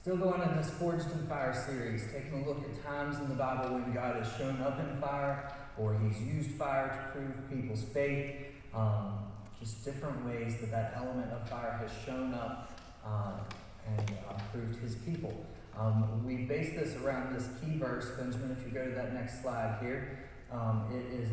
Still going in this Forged in Fire series, taking a look at times in the Bible when God has shown up in fire or He's used fire to prove people's faith. Um, just different ways that that element of fire has shown up uh, and uh, proved His people. Um, we base this around this key verse, Benjamin. If you go to that next slide here, um, it is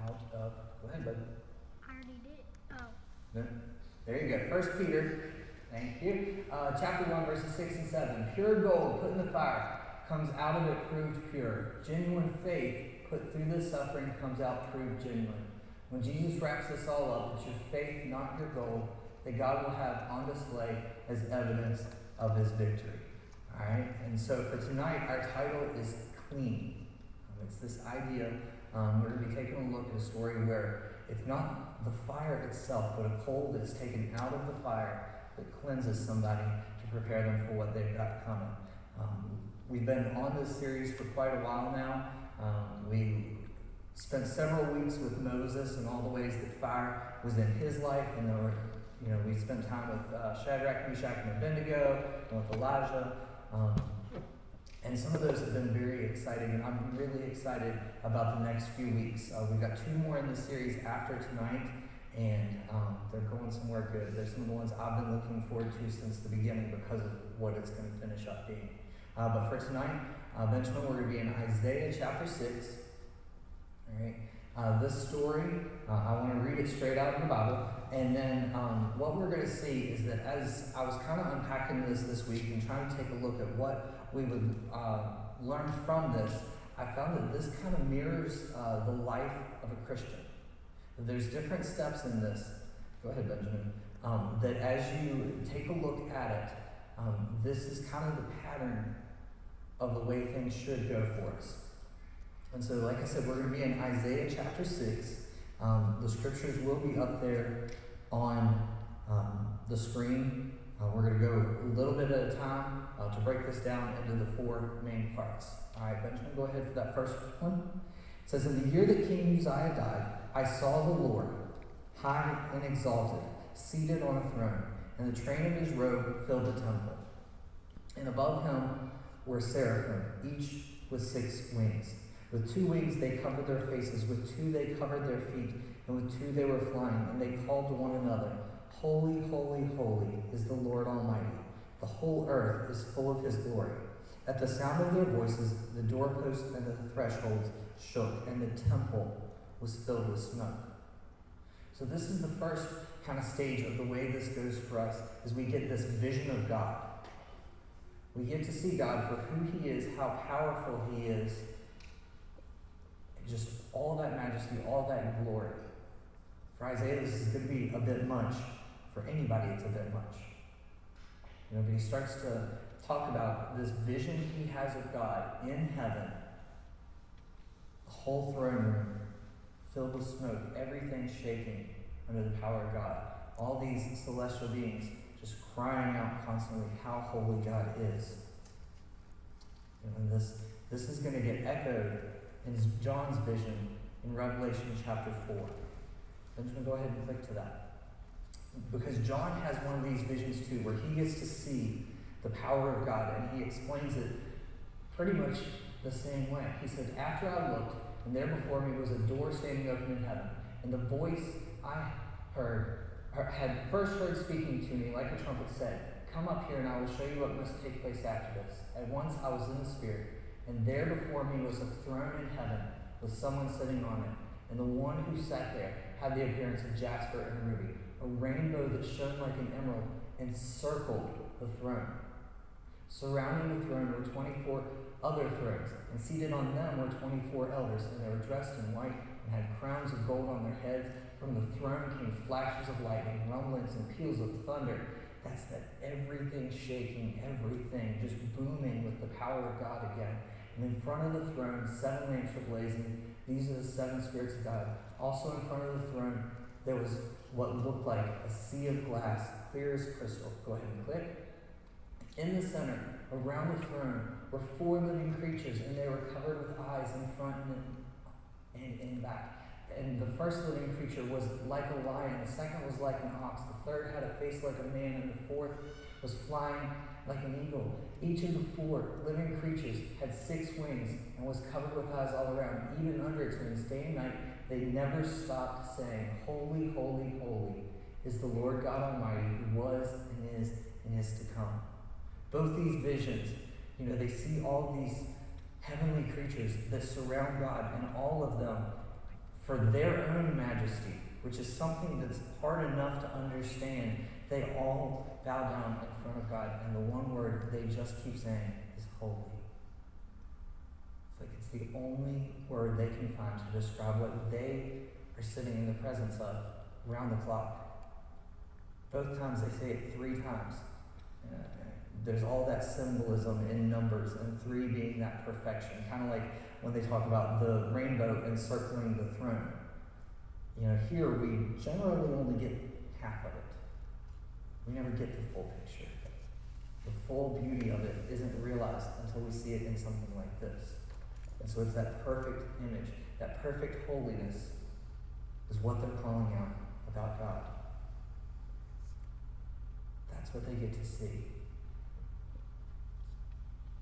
out of. Go ahead, bud. I already did. Oh. There you go. First Peter Thank you. Uh, chapter 1, verses 6 and 7. Pure gold put in the fire comes out of it proved pure. Genuine faith put through the suffering comes out proved genuine. When Jesus wraps this all up, it's your faith, not your gold, that God will have on display as evidence of his victory. All right? And so for tonight, our title is Clean. It's this idea, um, we're going to be taking a look at a story where it's not the fire itself, but a coal that's taken out of the fire cleanses somebody to prepare them for what they've got coming. Um, we've been on this series for quite a while now. Um, we spent several weeks with Moses and all the ways that fire was in his life, and there were, you know, we spent time with uh, Shadrach, Meshach, and Abednego, and with Elijah. Um, and some of those have been very exciting, and I'm really excited about the next few weeks. Uh, we've got two more in the series after tonight and um, they're going somewhere good. They're some of the ones I've been looking forward to since the beginning because of what it's going to finish up being. Uh, but for tonight, uh, Benjamin, we're going to be in Isaiah chapter 6. All right. Uh, this story, uh, I want to read it straight out of the Bible. And then um, what we're going to see is that as I was kind of unpacking this this week and trying to take a look at what we would uh, learn from this, I found that this kind of mirrors uh, the life of a Christian. There's different steps in this. Go ahead, Benjamin. Um, that as you take a look at it, um, this is kind of the pattern of the way things should go for us. And so, like I said, we're going to be in Isaiah chapter 6. Um, the scriptures will be up there on um, the screen. Uh, we're going to go a little bit at a time uh, to break this down into the four main parts. All right, Benjamin, go ahead for that first one. It says, In the year that King Uzziah died, I saw the Lord, high and exalted, seated on a throne, and the train of his robe filled the temple. And above him were seraphim, each with six wings. With two wings they covered their faces, with two they covered their feet, and with two they were flying, and they called to one another, Holy, holy, holy is the Lord Almighty. The whole earth is full of his glory. At the sound of their voices, the doorposts and the thresholds shook, and the temple was filled with smoke. So this is the first kind of stage of the way this goes for us is we get this vision of God. We get to see God for who he is, how powerful he is, just all that majesty, all that glory. For Isaiah, this is going to be a bit much. For anybody, it's a bit much. You know, but he starts to talk about this vision he has of God in heaven, the whole throne room, filled with smoke, everything shaking under the power of God. All these celestial beings just crying out constantly how holy God is. And this, this is going to get echoed in John's vision in Revelation chapter 4. I'm just going to go ahead and click to that. Because John has one of these visions too, where he gets to see the power of God, and he explains it pretty much the same way. He said, After I looked, and there before me was a door standing open in heaven. And the voice I heard had first heard speaking to me like a trumpet said, Come up here and I will show you what must take place after this. At once I was in the Spirit, and there before me was a throne in heaven with someone sitting on it. And the one who sat there had the appearance of jasper and ruby, a rainbow that shone like an emerald encircled the throne. Surrounding the throne were 24 other thrones, and seated on them were 24 elders, and they were dressed in white and had crowns of gold on their heads. From the throne came flashes of lightning, rumblings, and peals of thunder. That's that everything shaking, everything just booming with the power of God again. And in front of the throne, seven lamps were blazing. These are the seven spirits of God. Also in front of the throne, there was what looked like a sea of glass, clear as crystal. Go ahead and click. In the center, around the throne, were four living creatures, and they were covered with eyes in front and in, back. And the first living creature was like a lion, the second was like an ox, the third had a face like a man, and the fourth was flying like an eagle. Each of the four living creatures had six wings and was covered with eyes all around. Even under its wings, day and night, they never stopped saying, Holy, holy, holy is the Lord God Almighty, who was and is and is to come. Both these visions, you know, they see all these heavenly creatures that surround God, and all of them, for their own majesty, which is something that's hard enough to understand, they all bow down in front of God, and the one word they just keep saying is holy. It's like it's the only word they can find to describe what they are sitting in the presence of around the clock. Both times they say it three times. Uh, there's all that symbolism in numbers, and three being that perfection. Kind of like when they talk about the rainbow encircling the throne. You know, here we generally only get half of it. We never get the full picture. The full beauty of it isn't realized until we see it in something like this. And so it's that perfect image, that perfect holiness is what they're calling out about God. That's what they get to see.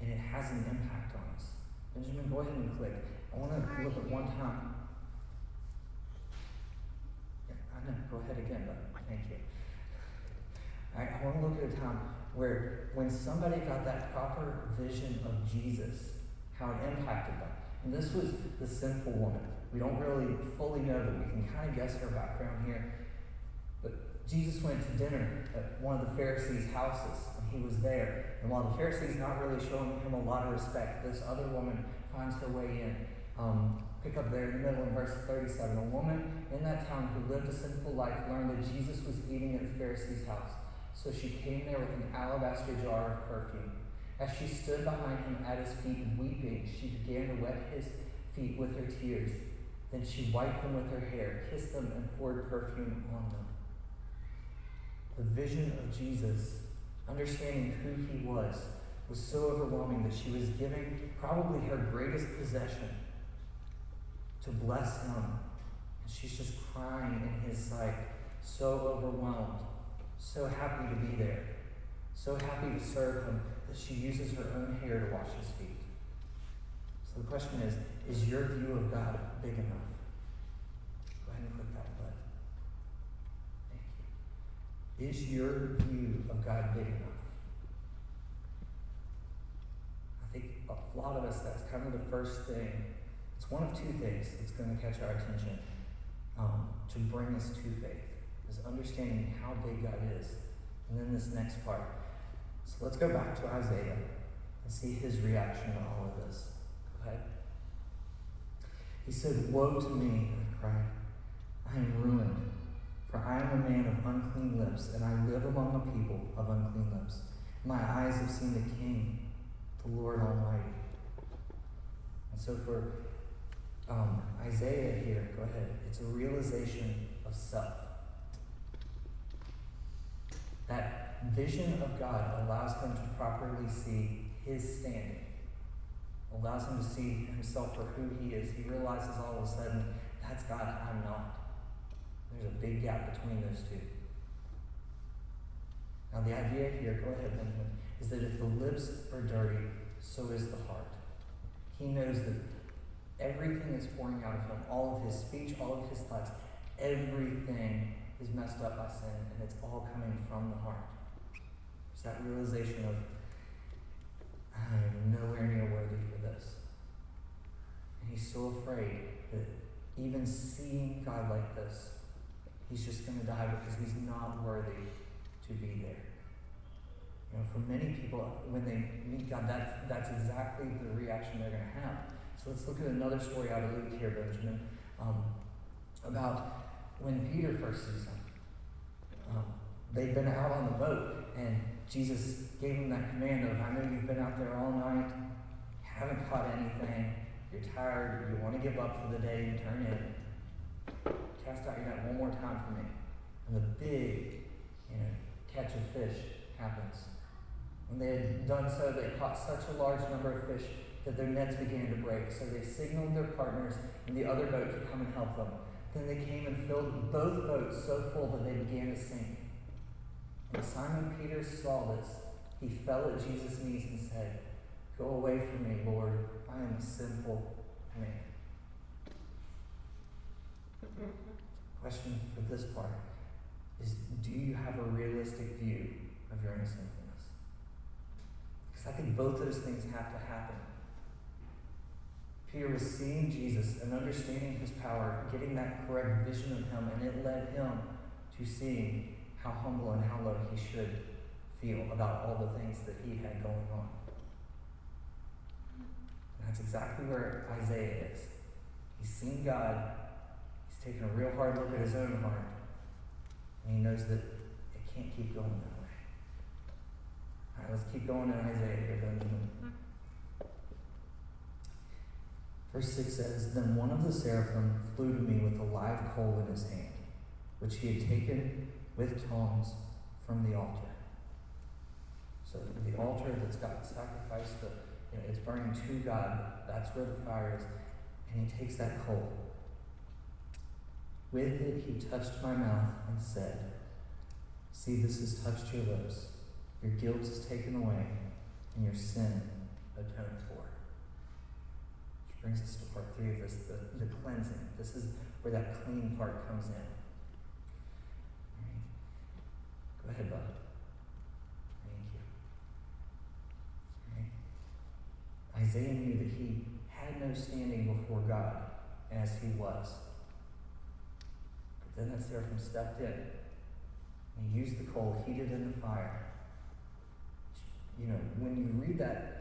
And it has an impact on us. Benjamin, go ahead and click. I want to look at one time. Yeah, I know. Go ahead again, but thank you. I, I want to look at a time where when somebody got that proper vision of Jesus, how it impacted them. And this was the sinful woman. We don't really fully know, but we can kind of guess her background here. Jesus went to dinner at one of the Pharisees' houses, and he was there. And while the Pharisees not really showing him a lot of respect, this other woman finds her way in. Um, pick up there in the middle in verse 37. A woman in that town who lived a sinful life learned that Jesus was eating at the Pharisee's house. So she came there with an alabaster jar of perfume. As she stood behind him at his feet weeping, she began to wet his feet with her tears. Then she wiped them with her hair, kissed them, and poured perfume on them. The vision of Jesus, understanding who he was, was so overwhelming that she was giving probably her greatest possession to bless him. And she's just crying in his sight, so overwhelmed, so happy to be there, so happy to serve him that she uses her own hair to wash his feet. So the question is is your view of God big enough? Go ahead and click that button. Thank you. Is your view of God big enough? I think a lot of us, that's kind of the first thing. It's one of two things that's going to catch our attention um, to bring us to faith is understanding how big God is. And then this next part. So let's go back to Isaiah and see his reaction to all of this. Go ahead. He said, Woe to me, I cried. I am ruined, for I am a man of unclean lips, and I live among a people of unclean lips. My eyes have seen the King, the Lord Almighty. And so for um, Isaiah here, go ahead, it's a realization of self. That vision of God allows him to properly see his standing, allows him to see himself for who he is. He realizes all of a sudden, that's God, I'm not. There's a big gap between those two. Now, the idea here, go ahead, Benjamin, is that if the lips are dirty, so is the heart. He knows that everything is pouring out of him, all of his speech, all of his thoughts, everything is messed up by sin, and it's all coming from the heart. It's that realization of, I'm nowhere near worthy for this. And he's so afraid that even seeing God like this, he's just going to die because he's not worthy to be there. You know, for many people, when they meet God, that's, that's exactly the reaction they're going to have. So let's look at another story out of Luke here, Benjamin, um, about when Peter first sees him. Um, they'd been out on the boat, and Jesus gave him that command of, I know you've been out there all night, haven't caught anything, you're tired, you want to give up for the day and turn in. Cast out your net one more time for me. And the big, you know, catch of fish happens. When they had done so, they caught such a large number of fish that their nets began to break. So they signaled their partners in the other boat to come and help them. Then they came and filled both boats so full that they began to sink. When Simon Peter saw this, he fell at Jesus' knees and said, Go away from me, Lord. I am a sinful man. Question for this part is Do you have a realistic view of your own sinfulness? Because I think both those things have to happen. Peter was seeing Jesus and understanding his power, getting that correct vision of him, and it led him to seeing how humble and how low he should feel about all the things that he had going on. And that's exactly where Isaiah is. He's seen God, taken a real hard look at his own heart, and he knows that it can't keep going that way. All right, let's keep going in Isaiah here, Benjamin. Verse 6 says, Then one of the seraphim flew to me with a live coal in his hand, which he had taken with tongs from the altar. So the altar that's got sacrificed, the, you know, it's burning to God. That's where the fire is. And he takes that coal. With it he touched my mouth and said, See, this has touched your lips. Your guilt is taken away, and your sin atoned for. Which brings us to part three of this the, the cleansing. This is where that clean part comes in. Go ahead, Bob. Thank you. Isaiah knew that he had no standing before God as he was. Then that seraphim stepped in and he used the coal heated in the fire. You know, when you read that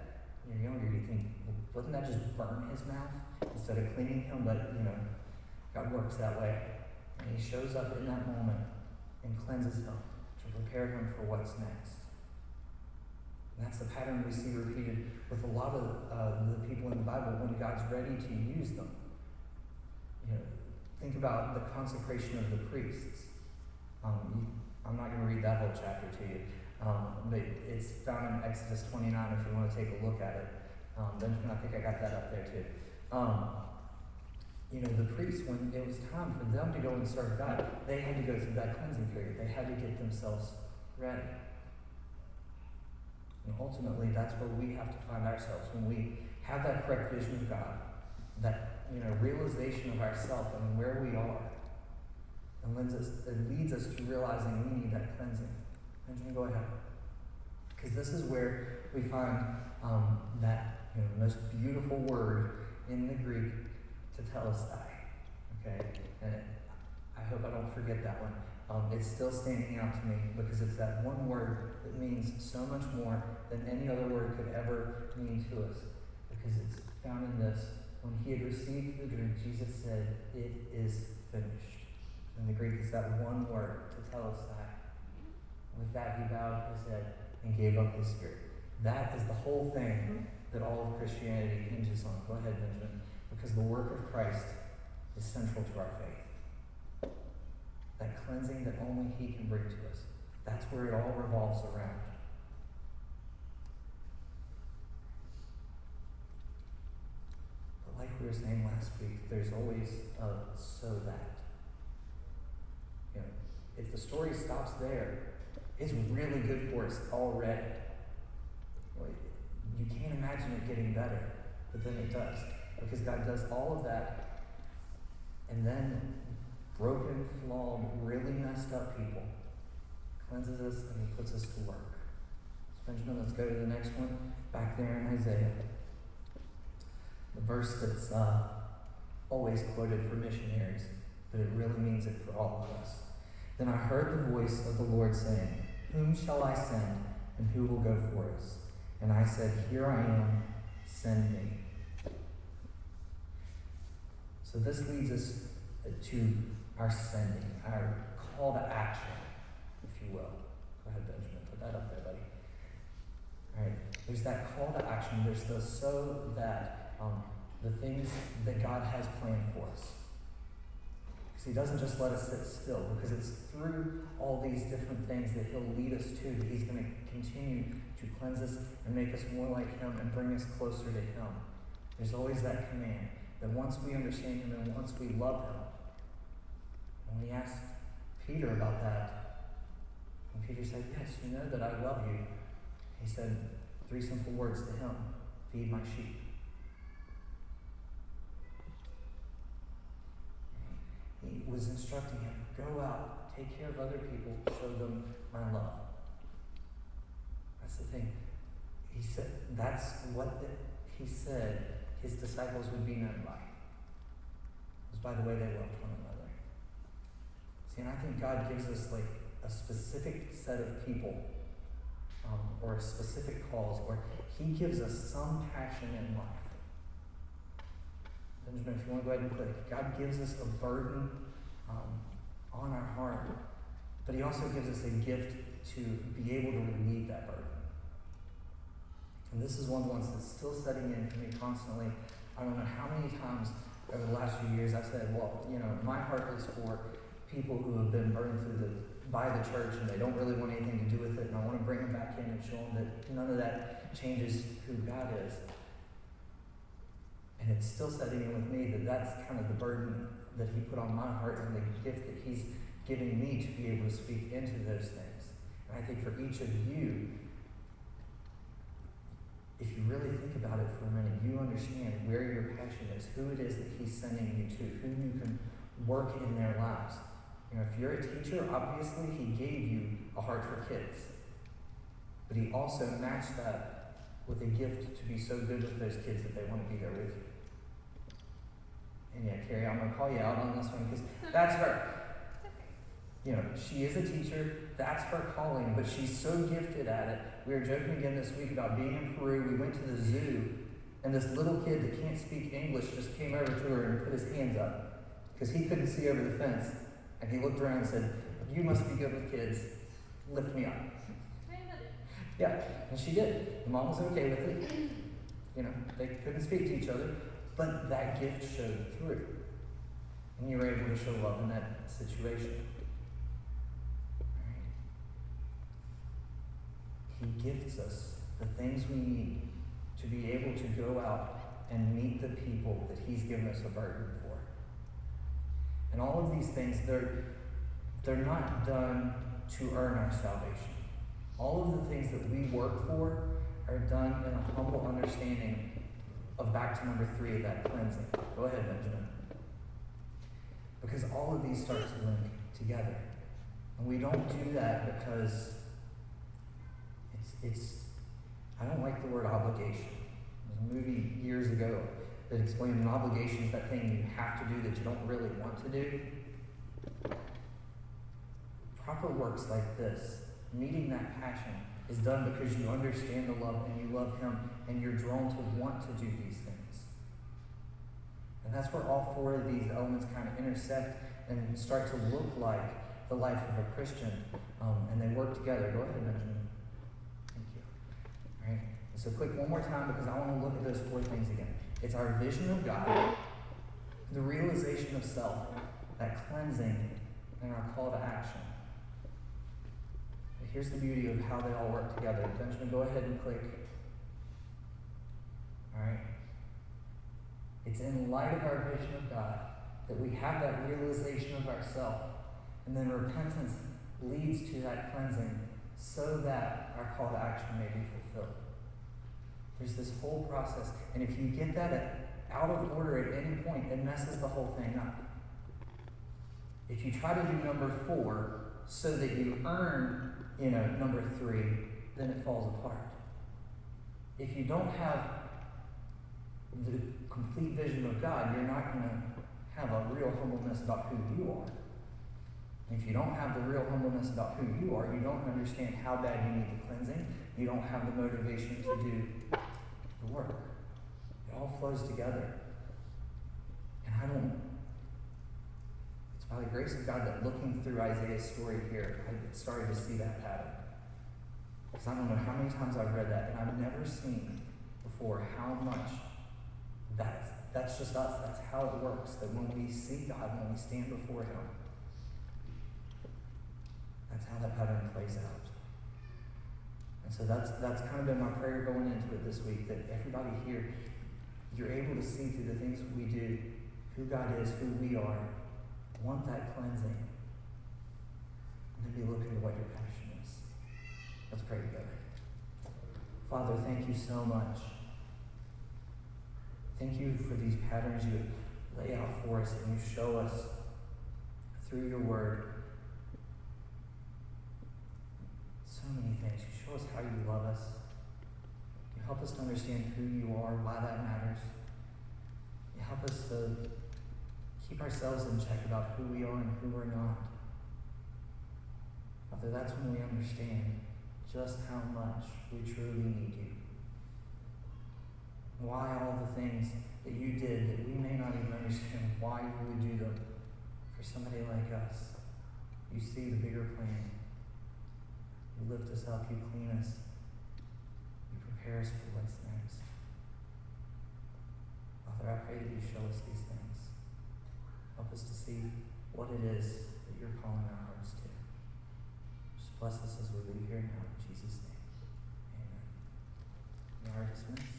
you're younger, you think, well, wouldn't that just burn his mouth instead of cleaning him? But, you know, God works that way. And he shows up in that moment and cleanses him to prepare him for what's next. And that's the pattern we see repeated with a lot of uh, the people in the Bible when God's ready to use them. You know, think about the consecration of the priests. Um, I'm not going to read that whole chapter to you, um, but it's found in Exodus 29 if you want to take a look at it. Um, Benjamin, I think I got that up there too. Um, you know, the priests, when it was time for them to go and serve God, they had to go through that cleansing period. They had to get themselves ready. And ultimately, that's where we have to find ourselves when we have that correct vision of God, that you know realization of ourself and where we are, and leads us, it leads us to realizing we need that cleansing. Benjamin, go ahead, because this is where we find um, that you know, most beautiful word in the Greek to tetelestai. Okay? And I hope I don't forget that one. Um, it's still standing out to me because it's that one word that means so much more than any other word could ever mean to us. Because it's found in this. When he had received the drink, Jesus said, It is finished. In the Greek, it's that one word, tetelestai. With that, he bowed his head and gave up his spirit. That is the whole thing mm-hmm. that all of Christianity hinges on. Go ahead, Benjamin because the work of Christ is central to our faith. That cleansing that only He can bring to us. That's where it all revolves around. But like we saying last week, there's always a so that. You know, if the story stops there, it's really good for us already. You can't imagine it getting better, but then it does. Because God does all of that, and then broken, flawed, really messed up people cleanses us and He puts us to work. So Benjamin, let's go to the next one. Back there in Isaiah. The verse that's uh, always quoted for missionaries, but it really means it for all of us. Then I heard the voice of the Lord saying, Whom shall I send, and who will go for us? And I said, Here I am, send me. So this leads us to our sending, our call to action, if you will. Go ahead, Benjamin, put that up there, buddy. All right, there's that call to action. There's the so that um, the things that God has planned for us. Because He doesn't just let us sit still, because it's through all these different things that He'll lead us to that He's going to continue to cleanse us and make us more like Him and bring us closer to Him. There's always that command that once we understand Him and once we love Him, when we asked Peter about that, and Peter said, Yes, you know that I love you. He said three simple words to him Feed my sheep. Was instructing him go out, take care of other people, show them my love. That's the thing. He said, that's what the, he said his disciples would be known by. Was by the way they loved one another. See, and I think God gives us like a specific set of people um, or a specific cause, or He gives us some passion in life. Benjamin, if you want to go ahead and click, God gives us a burden um, on our heart, but He also gives us a gift to be able to relieve that burden. And this is one of the ones that's still setting in for me constantly. I don't know how many times over the last few years I've said, well, you know, my heart is for people who have been burned through the by the church and they don't really want anything to do with it, and I want to bring them back in and show them that none of that changes who God is. And it's still setting in with me that that's kind of the burden that He put on my heart and the gift that He's giving me to be able to speak into those things. And I think for each of you, if you really think about it for a minute, you understand where your passion is, who it is that He's sending you to, who you can work in their lives. You know, if you're a teacher, obviously He gave you a heart for kids. But He also matched that with a gift to be so good with those kids that they want to be there with you. And yeah, Carrie, I'm going to call you out on this one because that's her. You know, she is a teacher, that's her calling, but she's so gifted at it. We were joking again this week about being in Peru. We went to the zoo, and this little kid that can't speak English just came over to her and put his hands up because he couldn't see over the fence. And he looked around and said, You must be good with kids. Lift me up. Yeah, and she did. The mom was okay with it. You know, they couldn't speak to each other, but that gift showed through. And you were able to show love in that situation. He gifts us the things we need to be able to go out and meet the people that He's given us a burden for. And all of these things, they're, they're not done to earn our salvation. All of the things that we work for are done in a humble understanding of back to number three of that cleansing. Go ahead, Benjamin. Because all of these start to link together. And we don't do that because it's, it's I don't like the word obligation. There's a movie years ago that explained an obligation is that thing you have to do that you don't really want to do. Proper works like this, meeting that passion, is done because you understand the love and you love Him and you're drawn to want to do these things. And that's where all four of these elements kind of intersect and start to look like the life of a Christian. Um, and they work together. Go ahead, Benjamin. Thank you. All right. So, quick, one more time because I want to look at those four things again. It's our vision of God, the realization of self, that cleansing, and our call to action. Here's the beauty of how they all work together. Benjamin, go ahead and click. All right. It's in light of our vision of God that we have that realization of ourself, and then repentance leads to that cleansing so that our call to action may be fulfilled. There's this whole process. And if you get that out of order at any point, it messes the whole thing up. If you try to do number four so that you earn, you know, number three, then it falls apart. If you don't have the complete vision of God, you're not going to have a real humbleness about who you are. If you don't have the real humbleness about who you are, you don't understand how bad you need the cleansing, you don't have the motivation to do the work. It all flows together. And I don't, by the grace of God that looking through Isaiah's story here, I started to see that pattern. Because I don't know how many times I've read that, and I've never seen before how much that's, that's just us. That's how it works. That when we see God, when we stand before Him, that's how that pattern plays out. And so that's that's kind of been my prayer going into it this week that everybody here, you're able to see through the things we do, who God is, who we are, want that cleansing, and then be looking to what your passion is. Let's pray together. Father, thank you so much. Thank you for these patterns you lay out for us and you show us through your word. So many things. You show us how you love us. You help us to understand who you are, why that matters. You help us to keep ourselves in check about who we are and who we're not. Father, that's when we understand just how much we truly need you. Why all the things that you did that we may not even understand why you would do them for somebody like us. You see the bigger plan. You lift us up, you clean us, you prepare us for what's next. Father, I pray that you show us these things. Help us to see what it is that you're calling our hearts to. Just bless us as we leave here now. In Jesus' name. Amen. You are dismissed.